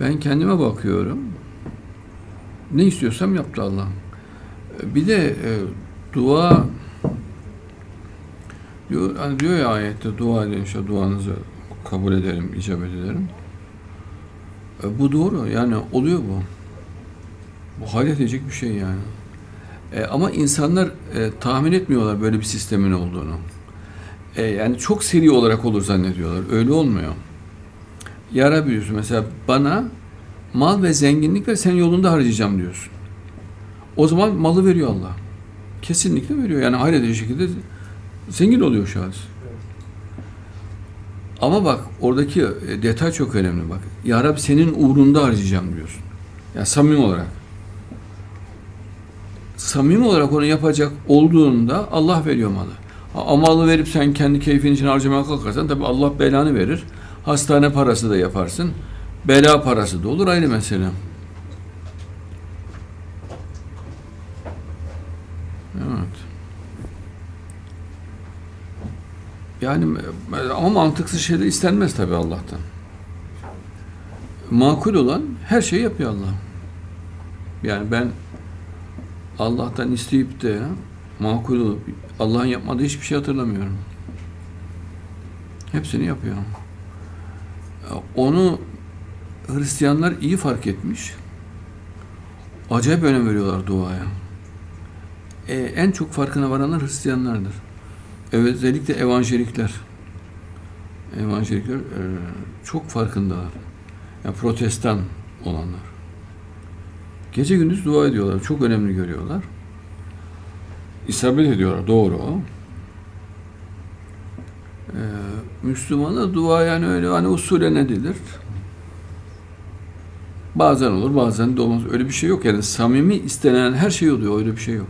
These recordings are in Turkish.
Ben kendime bakıyorum. Ne istiyorsam yaptı Allah. Bir de e, dua diyor, hani diyor ya ayette dua edin işte duanızı kabul ederim, icabet ederim. E, bu doğru. Yani oluyor bu. Bu hayret edecek bir şey yani. E, ama insanlar e, tahmin etmiyorlar böyle bir sistemin olduğunu. E, yani çok seri olarak olur zannediyorlar. Öyle olmuyor. Ya Rabbi diyorsun mesela bana mal ve zenginlik ver sen yolunda harcayacağım diyorsun. O zaman malı veriyor Allah. Kesinlikle veriyor. Yani hayret şekilde zengin oluyor şahıs. Ama bak oradaki e, detay çok önemli bak. Ya Rabbi senin uğrunda harcayacağım diyorsun. Yani samimi olarak. Samimi olarak onu yapacak olduğunda Allah veriyor malı. Ama malı verip sen kendi keyfin için harcamaya kalkarsan tabi Allah belanı verir. Hastane parası da yaparsın. Bela parası da olur ayrı mesele. Evet. Yani ama mantıksız şeyler istenmez tabi Allah'tan. Makul olan her şeyi yapıyor Allah. Yani ben Allah'tan isteyip de makul olup Allah'ın yapmadığı hiçbir şey hatırlamıyorum. Hepsini yapıyor. Onu Hristiyanlar iyi fark etmiş. Acayip önem veriyorlar duaya. E, en çok farkına varanlar Hristiyanlardır. Özellikle evangelikler. Evangelikler e, çok farkındalar. Yani protestan olanlar. Gece gündüz dua ediyorlar. Çok önemli görüyorlar. İsabet ediyorlar. Doğru o. Ee, Müslümana dua yani öyle hani usule ne denir? Bazen olur, bazen de olmaz. Öyle bir şey yok. Yani samimi istenen her şey oluyor. Öyle bir şey yok.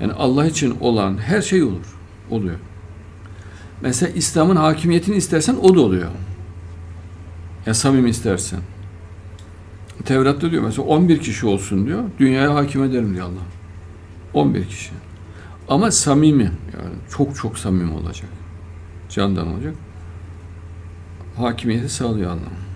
Yani Allah için olan her şey olur. Oluyor. Mesela İslam'ın hakimiyetini istersen o da oluyor. Ya samimi istersen. Tevrat'ta diyor mesela 11 kişi olsun diyor. Dünyaya hakim ederim diyor Allah. 11 kişi. Ama samimi yani çok çok samimi olacak. Candan olacak. Hakimiyeti sağlıyor Allah.